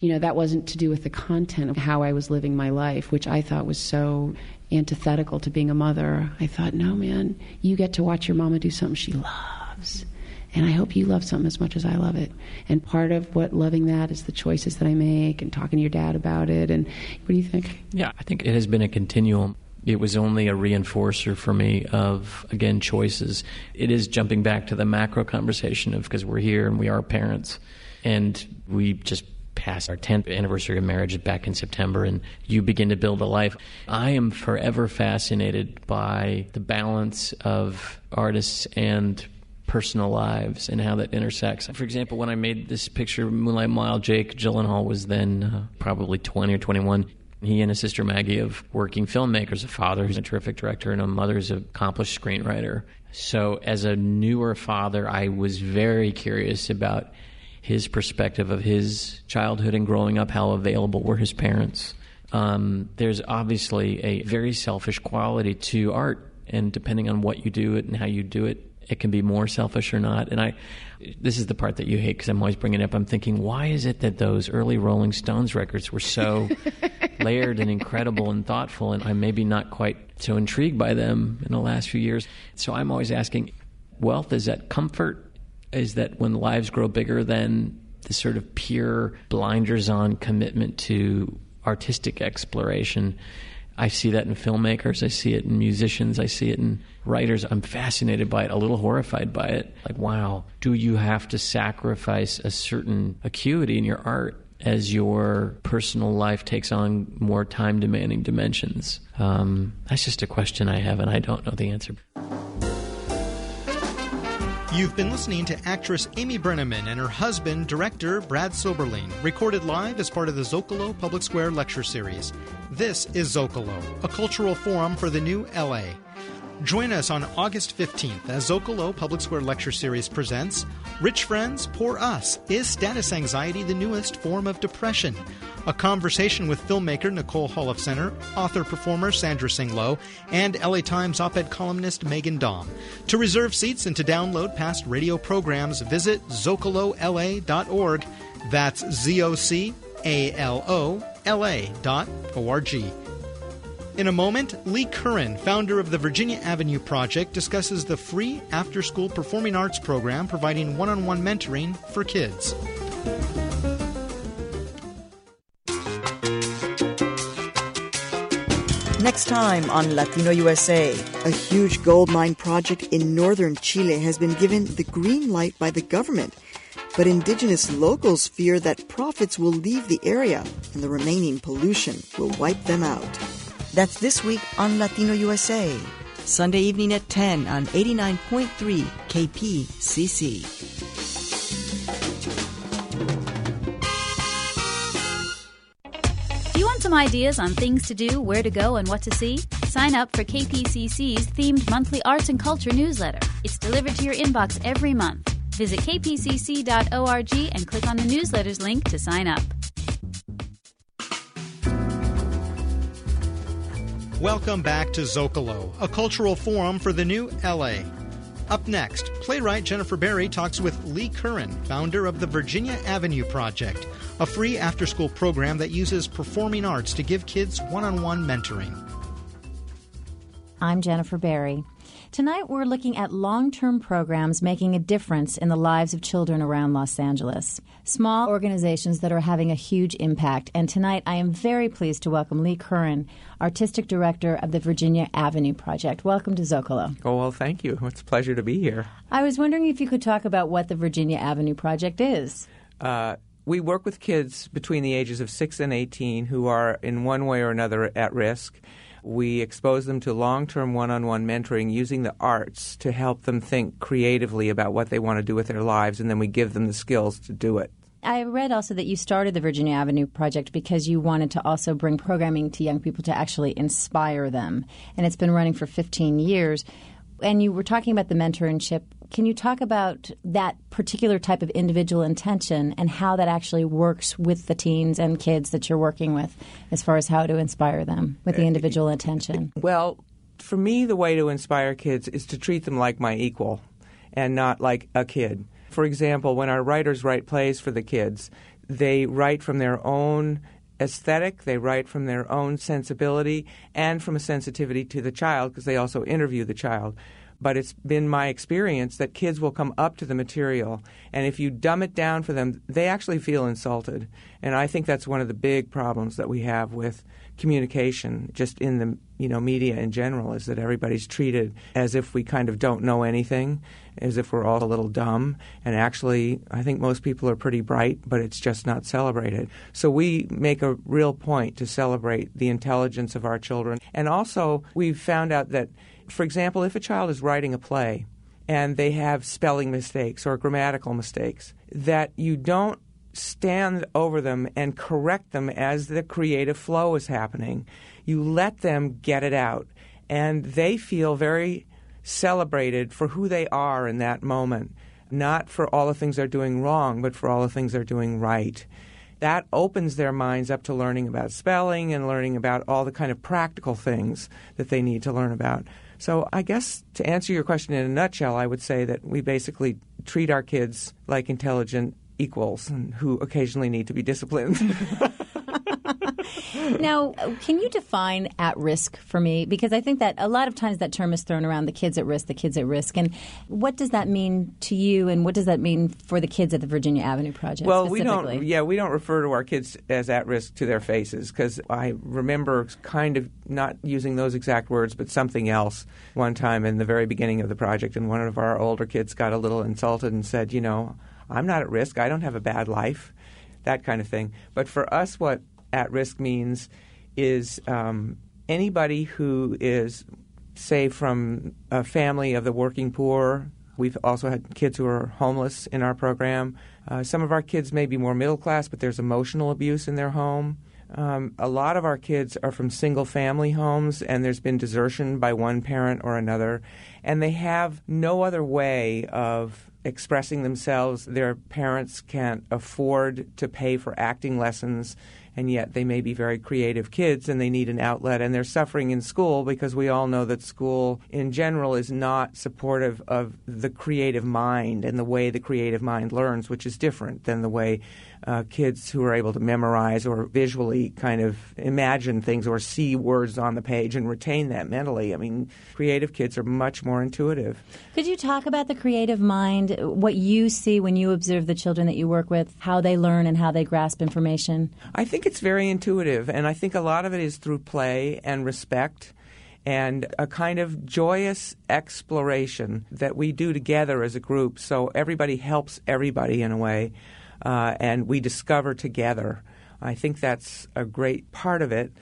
You know, that wasn't to do with the content of how I was living my life, which I thought was so antithetical to being a mother. I thought, no, man, you get to watch your mama do something she loves. And I hope you love something as much as I love it. And part of what loving that is the choices that I make and talking to your dad about it. And what do you think? Yeah, I think it has been a continuum. It was only a reinforcer for me of, again, choices. It is jumping back to the macro conversation of because we're here and we are parents and we just passed our 10th anniversary of marriage back in September, and you begin to build a life. I am forever fascinated by the balance of artists and personal lives and how that intersects. For example, when I made this picture, Moonlight Mile, Jake Gyllenhaal was then uh, probably 20 or 21. He and his sister Maggie of working filmmakers, a father who's a terrific director and a mother who's an accomplished screenwriter. So, as a newer father, I was very curious about his perspective of his childhood and growing up, how available were his parents. Um, there's obviously a very selfish quality to art, and depending on what you do it and how you do it, it can be more selfish or not. And I, this is the part that you hate because I'm always bringing it up. I'm thinking, why is it that those early Rolling Stones records were so *laughs* layered and incredible and thoughtful, and I'm maybe not quite so intrigued by them in the last few years? So I'm always asking, wealth is that comfort is that when lives grow bigger than the sort of pure blinders on commitment to artistic exploration. I see that in filmmakers, I see it in musicians, I see it in writers. I'm fascinated by it, a little horrified by it. Like, wow, do you have to sacrifice a certain acuity in your art as your personal life takes on more time demanding dimensions? Um, that's just a question I have, and I don't know the answer. You've been listening to actress Amy Brenneman and her husband, director Brad Silberling, recorded live as part of the Zocalo Public Square Lecture Series. This is Zocalo, a cultural forum for the new LA. Join us on August 15th as Zocalo Public Square Lecture Series presents Rich Friends, Poor Us Is Status Anxiety the Newest Form of Depression? A conversation with filmmaker Nicole Holofcener, author performer Sandra Tsing Loh, and LA Times op ed columnist Meghan Daum. To reserve seats and to download past radio programs, visit zocalola.org. That's Z O C A L O L A dot O R G. In a moment, Leigh Curran, founder of the Virginia Avenue Project, discusses the free after school performing arts program providing one on one mentoring for kids. Next time on Latino USA. A huge gold mine project in northern Chile has been given the green light by the government. But indigenous locals fear that profits will leave the area and the remaining pollution will wipe them out. That's this week on Latino USA. Sunday evening at 10 on 89.3 KPCC. Do you want some ideas on things to do, where to go, and what to see? Sign up for KPCC's themed monthly arts and culture newsletter. It's delivered to your inbox every month. Visit kpcc.org and click on the newsletters link to sign up. Welcome back to Zocalo, a cultural forum for the new LA. Up next, playwright Jennifer Berry talks with Leigh Curran, founder of the Virginia Avenue Project, a free after school program that uses performing arts to give kids one on one mentoring. I'm Jennifer Berry. Tonight we're looking at long term programs making a difference in the lives of children around Los Angeles. Small organizations that are having a huge impact. And tonight I am very pleased to welcome Leigh Curran, Artistic Director of the Virginia Avenue Project. Welcome to Zocalo. Oh, well, thank you. It's a pleasure to be here. I was wondering if you could talk about what the Virginia Avenue Project is. Uh, we work with kids between the ages of 6 and 18 who are in one way or another at risk. We expose them to long term one on one mentoring using the arts to help them think creatively about what they want to do with their lives, and then we give them the skills to do it. I read also that you started the Virginia Avenue Project because you wanted to also bring programming to young people to actually inspire them. And it's been running for 15 years. And you were talking about the mentorship. Can you talk about that particular type of individual intention and how that actually works with the teens and kids that you're working with as far as how to inspire them with the eh, individual intention? Well, for me, the way to inspire kids is to treat them like my equal and not like a kid. For example, when our writers write plays for the kids, they write from their own aesthetic, they write from their own sensibility, and from a sensitivity to the child because they also interview the child. But it's been my experience that kids will come up to the material, and if you dumb it down for them, they actually feel insulted. And I think that's one of the big problems that we have with communication, just in the you know media in general, is that everybody's treated as if we kind of don't know anything, as if we're all a little dumb. And actually, I think most people are pretty bright, but it's just not celebrated. So we make a real point to celebrate the intelligence of our children. And also, we've found out that, for example, if a child is writing a play and they have spelling mistakes or grammatical mistakes, that you don't stand over them and correct them as the creative flow is happening. You let them get it out. And they feel very celebrated for who they are in that moment, not for all the things they're doing wrong, but for all the things they're doing right. That opens their minds up to learning about spelling and learning about all the kind of practical things that they need to learn about. So, I guess to answer your question in a nutshell, I would say that we basically treat our kids like intelligent equals and who occasionally need to be disciplined. *laughs* *laughs* now, can you define at risk for me? Because I think that a lot of times that term is thrown around the kids at risk, the kids at risk. And what does that mean to you, and what does that mean for the kids at the Virginia Avenue Project? Well, we don't, yeah, we don't refer to our kids as at risk to their faces because I remember kind of not using those exact words, but something else one time in the very beginning of the project. And one of our older kids got a little insulted and said, you know, I'm not at risk. I don't have a bad life, that kind of thing. But for us, what at risk means is um, anybody who is, say, from a family of the working poor. We've also had kids who are homeless in our program. Uh, some of our kids may be more middle class, but there's emotional abuse in their home. Um, a lot of our kids are from single family homes, and there's been desertion by one parent or another, and they have no other way of expressing themselves. Their parents can't afford to pay for acting lessons and yet they may be very creative kids and they need an outlet and they're suffering in school because we all know that school in general is not supportive of the creative mind and the way the creative mind learns, which is different than the way uh, kids who are able to memorize or visually kind of imagine things or see words on the page and retain that mentally. I mean, creative kids are much more intuitive. Could you talk about the creative mind, what you see when you observe the children that you work with, how they learn and how they grasp information? I think it's very intuitive, and I think a lot of it is through play and respect and a kind of joyous exploration that we do together as a group. So everybody helps everybody in a way uh, and we discover together. I think that's a great part of it.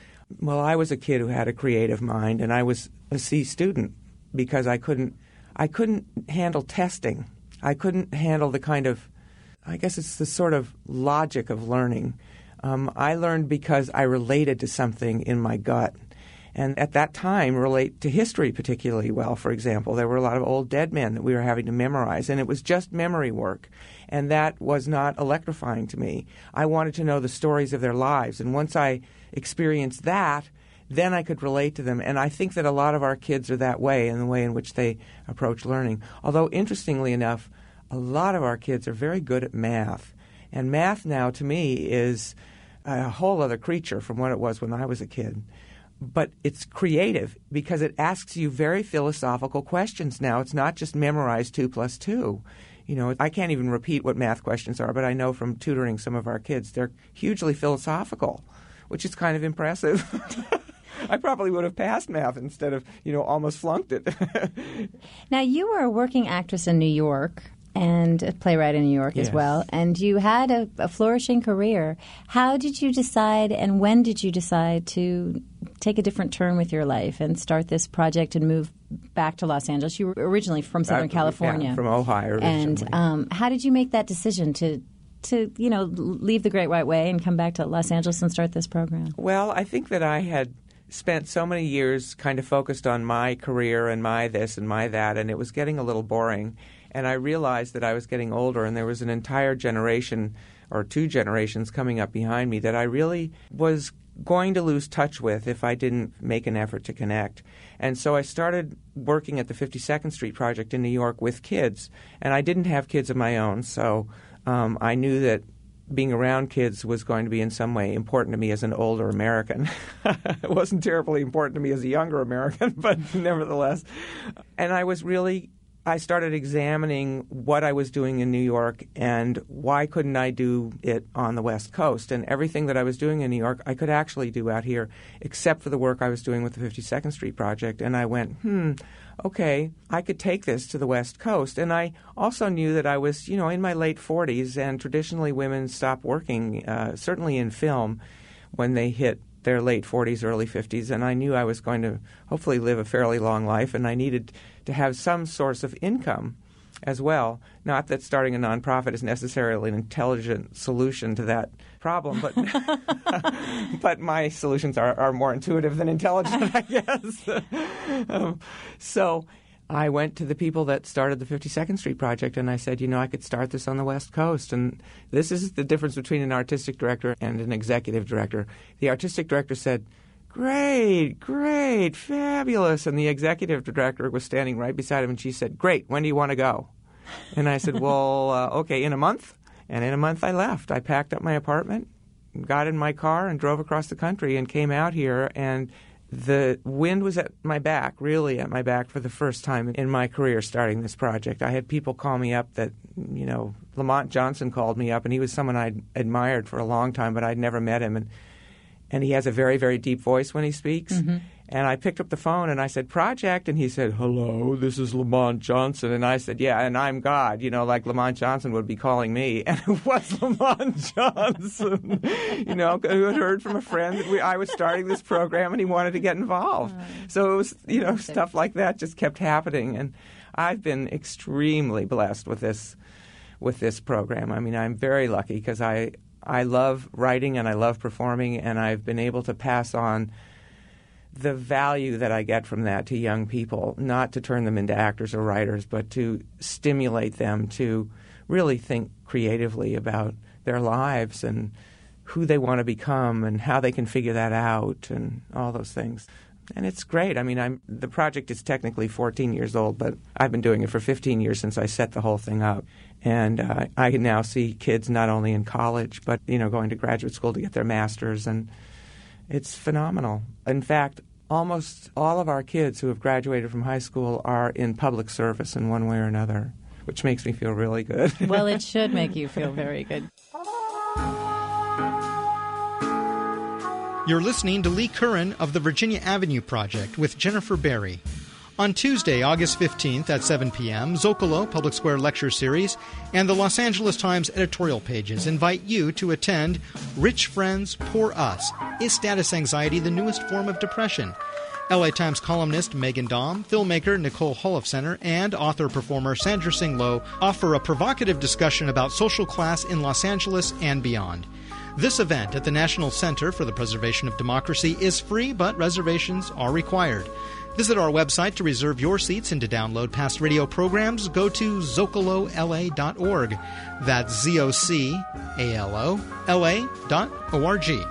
Well, I was a kid who had a creative mind, and I was a C student because I couldn't, I couldn't handle testing. I couldn't handle the kind of, I guess it's the sort of logic of learning. Um, I learned because I related to something in my gut and at that time relate to history particularly well. For example, there were a lot of old dead men that we were having to memorize, and it was just memory work. And that was not electrifying to me. I wanted to know the stories of their lives. And once I experienced that, then I could relate to them. And I think that a lot of our kids are that way in the way in which they approach learning. Although, interestingly enough, a lot of our kids are very good at math. And math now, to me, is a whole other creature from what it was when I was a kid but it's creative because it asks you very philosophical questions now. It's not just memorize two plus two. You know, I can't even repeat what math questions are, but I know from tutoring some of our kids, they're hugely philosophical, which is kind of impressive. *laughs* I probably would have passed math instead of, you know, almost flunked it. *laughs* now, you were a working actress in New York and a playwright in New York Yes. as well. And you had a, a flourishing career. How did you decide, and when did you decide to take a different turn with your life and start this project and move back to Los Angeles? You were originally from Southern Uh, California, yeah, from Ohio And um, how did you make that decision to? To you know, leave the Great White Way and come back to Los Angeles and start this program. Well, I think that I had spent so many years kind of focused on my career and my this and my that, and it was getting a little boring. And I realized that I was getting older, and there was an entire generation or two generations coming up behind me that I really was going to lose touch with if I didn't make an effort to connect. And so I started working at the 52nd Street Project in New York with kids, and I didn't have kids of my own, so um, I knew that being around kids was going to be in some way important to me as an older American. *laughs* it wasn't terribly important to me as a younger American, *laughs* but nevertheless. And I was really, I started examining what I was doing in New York and why couldn't I do it on the West Coast. And everything that I was doing in New York, I could actually do out here, except for the work I was doing with the 52nd Street Project. And I went, hmm, okay, I could take this to the West Coast. And I also knew that I was, you know, in my late 40s, and traditionally women stop working, uh, certainly in film, when they hit their late 40s, early 50s. And I knew I was going to hopefully live a fairly long life, and I needed to have some source of income as well. Not that starting a nonprofit is necessarily an intelligent solution to that problem, but *laughs* *laughs* but my solutions are, are more intuitive than intelligent, I *laughs* guess. um, so I went to the people that started the 52nd Street Project and I said, you know, I could start this on the West Coast. And this is the difference between an artistic director and an executive director. The artistic director said, Great, great, fabulous. And the executive director was standing right beside him and she said, Great, when do you want to go? And I said, Well, uh, okay, in a month. And in a month, I left. I packed up my apartment, got in my car, and drove across the country and came out here. And the wind was at my back, really at my back, for the first time in my career starting this project. I had people call me up that, you know, Lamont Johnson called me up, and he was someone I'd admired for a long time, but I'd never met him. And and he has a very, very deep voice when he speaks. Mm-hmm. And I picked up the phone and I said, Project. And he said, Hello, this is Lamont Johnson. And I said, Yeah, and I'm God, you know, like Lamont Johnson would be calling me. *laughs* And it was Lamont *laughs* Johnson, you know, who had heard from a friend that we, I was starting this program and he wanted to get involved. Oh. So it was, you know, stuff like that just kept happening. And I've been extremely blessed with this with this program. I mean, I'm very lucky because I I love writing and I love performing, and I've been able to pass on the value that I get from that to young people, not to turn them into actors or writers, but to stimulate them to really think creatively about their lives and who they want to become and how they can figure that out and all those things. And it's great. I mean, I'm the project is technically 14 years old, but I've been doing it for 15 years since I set the whole thing up. And uh, I can now see kids not only in college, but you know, going to graduate school to get their masters, and it's phenomenal. In fact, almost all of our kids who have graduated from high school are in public service in one way or another, which makes me feel really good. *laughs* well, it should make you feel very good. You're listening to Leigh Curran of the Virginia Avenue Project with Jennifer Berry. On Tuesday, August 15th at 7 p.m., Zocalo Public Square Lecture Series and the Los Angeles Times editorial pages invite you to attend Rich Friends, Poor Us Is Status Anxiety the Newest Form of Depression? LA Times columnist Meghan Daum, filmmaker Nicole Holofcener, and author performer Sandra Singh offer a provocative discussion about social class in Los Angeles and beyond. This event at the National Center for the Preservation of Democracy is free, but reservations are required. Visit our website to reserve your seats and to download past radio programs. Go to zocalola.org. That's Z O C A L O L A dot O R G.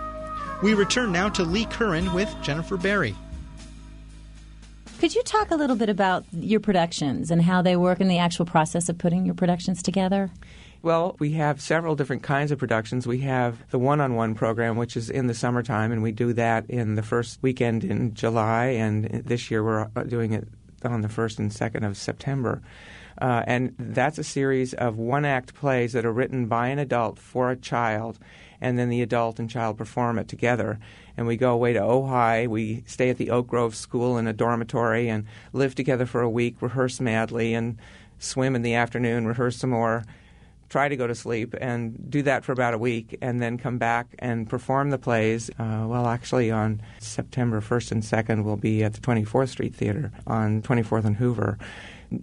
We return now to Leigh Curran with Jennifer Berry. Could you talk a little bit about your productions and how they work in the actual process of putting your productions together? Well, we have several different kinds of productions. We have the one on one program, which is in the summertime, and we do that in the first weekend in July, and this year we're uh, doing it on the 1st and 2nd of September. Uh, and that's a series of one act plays that are written by an adult for a child, and then the adult and child perform it together. And we go away to Ojai. We stay at the Oak Grove School in a dormitory and live together for a week, rehearse madly, and swim in the afternoon, rehearse some more, try to go to sleep, and do that for about a week, and then come back and perform the plays. Uh, well, actually, on September 1st and 2nd, we'll be at the 24th Street Theater on 24th and Hoover.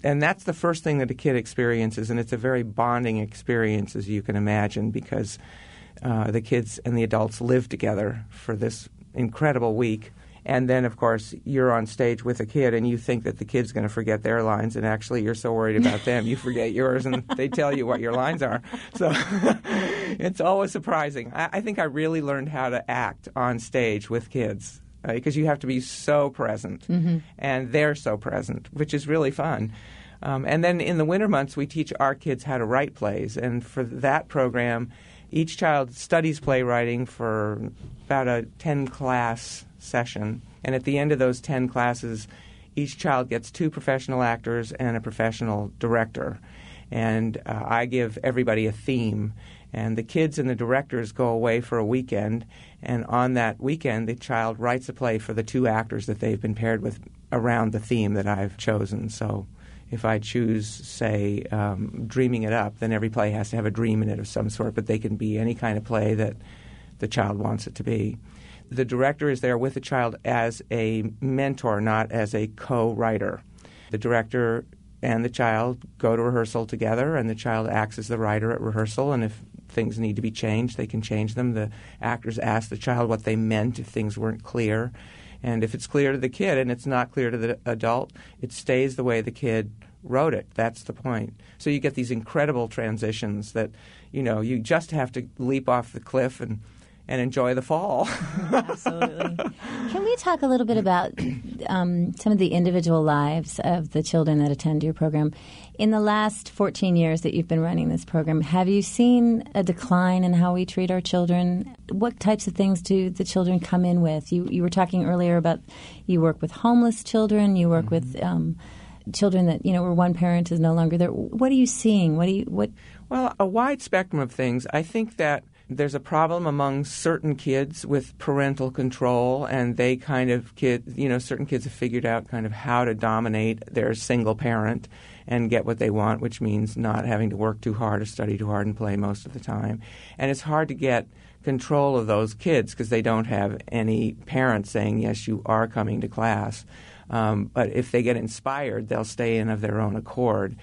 And that's the first thing that a kid experiences, and it's a very bonding experience, as you can imagine, because uh, the kids and the adults live together for this incredible week. And then, of course, you're on stage with a kid, and you think that the kid's going to forget their lines, and actually, you're so worried about them, you forget yours, and they tell you what your lines are. So *laughs* it's always surprising. I, I, think I really learned how to act on stage with kids because uh, you have to be so present, mm-hmm. and they're so present, which is really fun. Um, and then in the winter months, we teach our kids how to write plays, and for that program, each child studies playwriting for about a 10 class session. And at the end of those 10 classes, each child gets two professional actors and a professional director. And uh, I give everybody a theme. And the kids and the directors go away for a weekend. And on that weekend, the child writes a play for the two actors that they've been paired with around the theme that I've chosen. So if I choose, say, um, Dreaming It Up, then every play has to have a dream in it of some sort, but they can be any kind of play that the child wants it to be. The director is there with the child as a mentor, not as a co writer. The director and the child go to rehearsal together, and the child acts as the writer at rehearsal. And if things need to be changed, they can change them. The actors ask the child what they meant if things weren't clear. And if it's clear to the kid and it's not clear to the adult, it stays the way the kid wrote it. That's the point. So you get these incredible transitions that, you know, you just have to leap off the cliff and and enjoy the fall. *laughs* Absolutely. Can we talk a little bit about um, some of the individual lives of the children that attend your program? In the last 14 years that you've been running this program, have you seen a decline in how we treat our children? What types of things do the children come in with? You, you were talking earlier about you work with homeless children, you work mm-hmm. with. Um, children that you know where one parent is no longer there. What are you seeing? What do you what? Well, a wide spectrum of things. I think that there's a problem among certain kids with parental control, and they kind of kid you know, certain kids have figured out kind of how to dominate their single parent and get what they want, which means not having to work too hard or study too hard and play most of the time. And it's hard to get control of those kids because they don't have any parents saying, yes, you are coming to class. Um, but if they get inspired, they'll stay in of their own accord.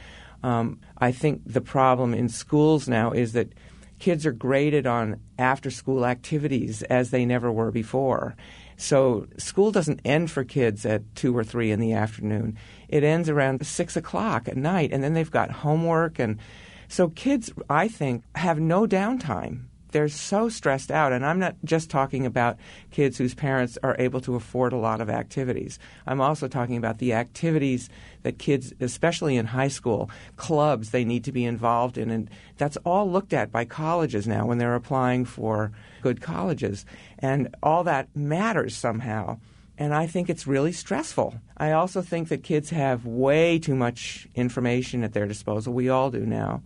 Um, I think the problem in schools now is that kids are graded on after school activities as they never were before. So school doesn't end for kids at two or three in the afternoon. It ends around six o'clock at night, and then they've got homework and so kids, I think, have no downtime they're so stressed out. And I'm not just talking about kids whose parents are able to afford a lot of activities. I'm also talking about the activities that kids, especially in high school, clubs they need to be involved in. And that's all looked at by colleges now when they're applying for good colleges. And all that matters somehow. And I think it's really stressful. I also think that kids have way too much information at their disposal. We all do now.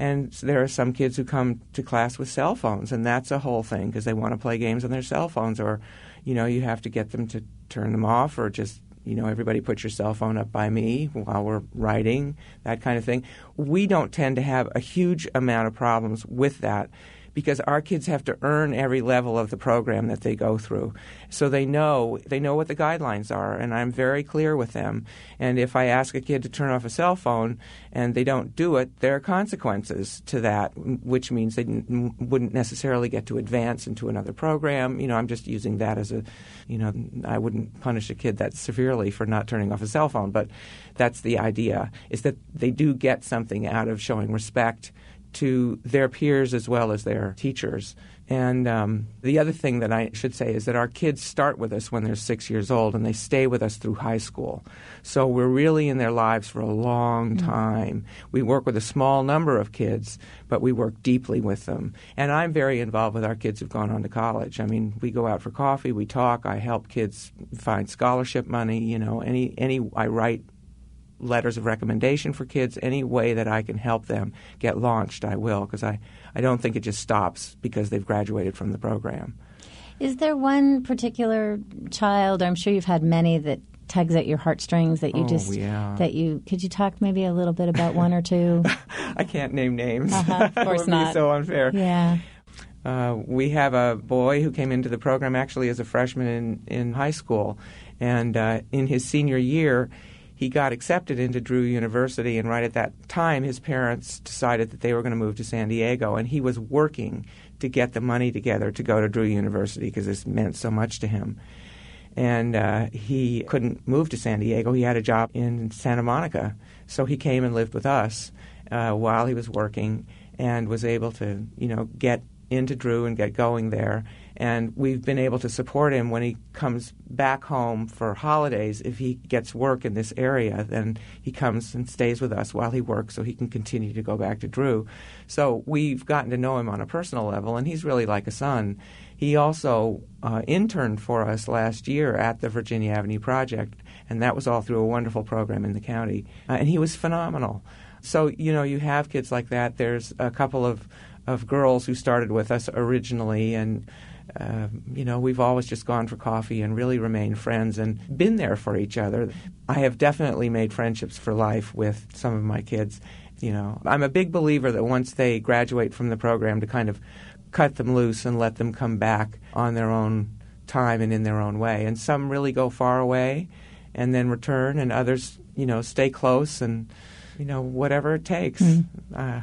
And there are some kids who come to class with cell phones, and that's a whole thing because they want to play games on their cell phones, or, you know, you have to get them to turn them off, or just, you know, everybody put your cell phone up by me while we're writing, that kind of thing. We don't tend to have a huge amount of problems with that because our kids have to earn every level of the program that they go through. So they know they know what the guidelines are, and I'm very clear with them. And if I ask a kid to turn off a cell phone and they don't do it, there are consequences to that, which means they wouldn't necessarily get to advance into another program. You know, I'm just using that as a, you know, I wouldn't punish a kid that severely for not turning off a cell phone, but that's the idea is that they do get something out of showing respect to their peers as well as their teachers. And um, the other thing that I should say is that our kids start with us when they're six years old and they stay with us through high school. So we're really in their lives for a long mm-hmm. time. We work with a small number of kids, but we work deeply with them. And I'm very involved with our kids who've gone on to college. I mean, we go out for coffee, we talk, I help kids find scholarship money, you know, any, any I write letters of recommendation for kids. Any way that I can help them get launched, I will, because I, I don't think it just stops because they've graduated from the program. Is there one particular child, I'm sure you've had many, that tugs at your heartstrings that you Oh, just yeah. that you could you talk maybe a little bit about one or two? *laughs* I can't name names. Uh-huh, of *laughs* That course not. so unfair. yeah. Uh, we have a boy who came into the program actually as a freshman in, in high school. And uh, in his senior year, he got accepted into Drew University. And right at that time, his parents decided that they were going to move to San Diego. And he was working to get the money together to go to Drew University because this meant so much to him. And uh, he couldn't move to San Diego. He had a job in Santa Monica. So he came and lived with us uh, while he was working and was able to, you know, get into Drew and get going there. And we've been able to support him when he comes back home for holidays. If he gets work in this area, then he comes and stays with us while he works so he can continue to go back to Drew. So we've gotten to know him on a personal level, and he's really like a son. He also uh, interned for us last year at the Virginia Avenue Project, and that was all through a wonderful program in the county. Uh, and he was phenomenal. So, you know, you have kids like that. There's a couple of, of girls who started with us originally, and, uh, you know, we've always just gone for coffee and really remained friends and been there for each other. I have definitely made friendships for life with some of my kids. You know, I'm a big believer that once they graduate from the program, to kind of cut them loose and let them come back on their own time and in their own way. And some really go far away and then return, and others, you know, stay close and, you know, whatever it takes. Uh,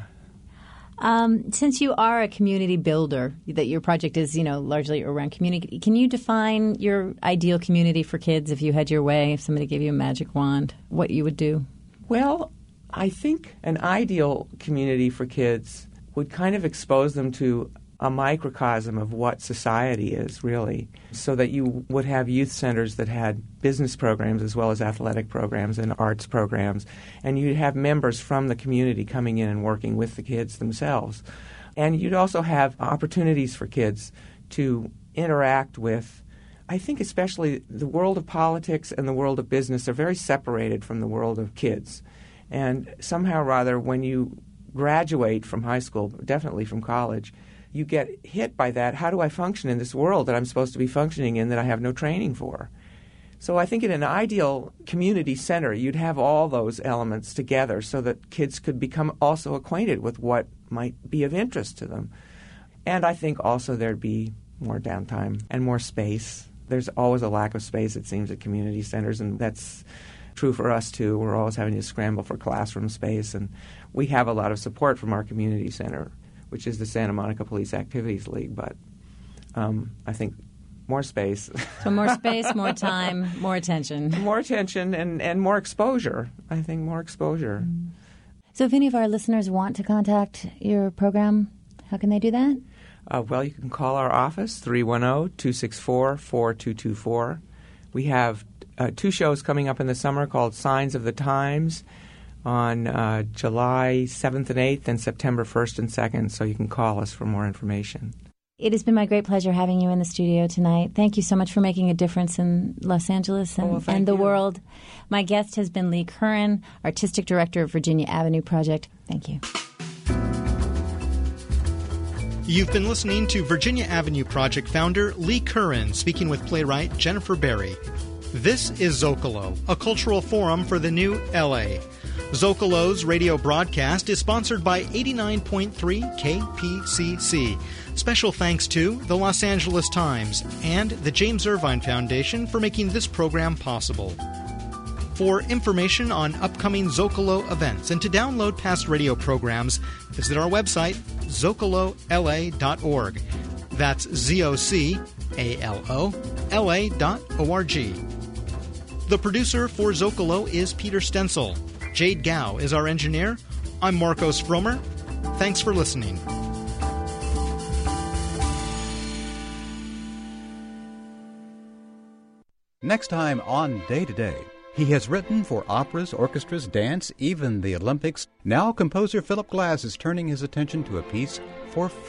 Um, since you are a community builder, that your project is, you know, largely around community, can you define your ideal community for kids if you had your way, if somebody gave you a magic wand, what you would do? Well, I think an ideal community for kids would kind of expose them to a microcosm of what society is, really, so that you would have youth centers that had business programs as well as athletic programs and arts programs, and you'd have members from the community coming in and working with the kids themselves. And you'd also have opportunities for kids to interact with I think especially the world of politics and the world of business are very separated from the world of kids. And somehow or other, when you graduate from high school, definitely from college, you get hit by that. How do I function in this world that I'm supposed to be functioning in that I have no training for? So I think in an ideal community center, you'd have all those elements together so that kids could become also acquainted with what might be of interest to them. And I think also there'd be more downtime and more space. There's always a lack of space, it seems, at community centers, and that's true for us too. We're always having to scramble for classroom space, and we have a lot of support from our community center, which is the Santa Monica Police Activities League. But um, I think more space, *laughs* So more space, more time, more attention. *laughs* more attention, and, and more exposure. I think more exposure. So if any of our listeners want to contact your program, how can they do that? Uh, well, you can call our office, 310 264 4224. We have uh, two shows coming up in the summer called Signs of the Times on uh, July 7th and 8th and September 1st and 2nd, so you can call us for more information. It has been my great pleasure having you in the studio tonight. Thank you so much for making a difference in Los Angeles and, Oh, well, and the you. world. My guest has been Leigh Curran, Artistic Director of Virginia Avenue Project. Thank you. You've been listening to Virginia Avenue Project founder Leigh Curran speaking with playwright Jennifer Berry. This is Zocalo, a cultural forum for the new LA. Zocalo's radio broadcast is sponsored by 89.3 KPCC. Special thanks to the Los Angeles Times and the James Irvine Foundation for making this program possible. For information on upcoming Zocalo events and to download past radio programs, visit our website, zocalola.org. That's Z O C A L O L A dot O R G. The producer for Zocalo is Peter Stencil. Jade Gao is our engineer. I'm Marcos Fromer. Thanks for listening. Next time on Day to Day, he has written for operas, orchestras, dance, even the Olympics. Now composer Philip Glass is turning his attention to a piece for folk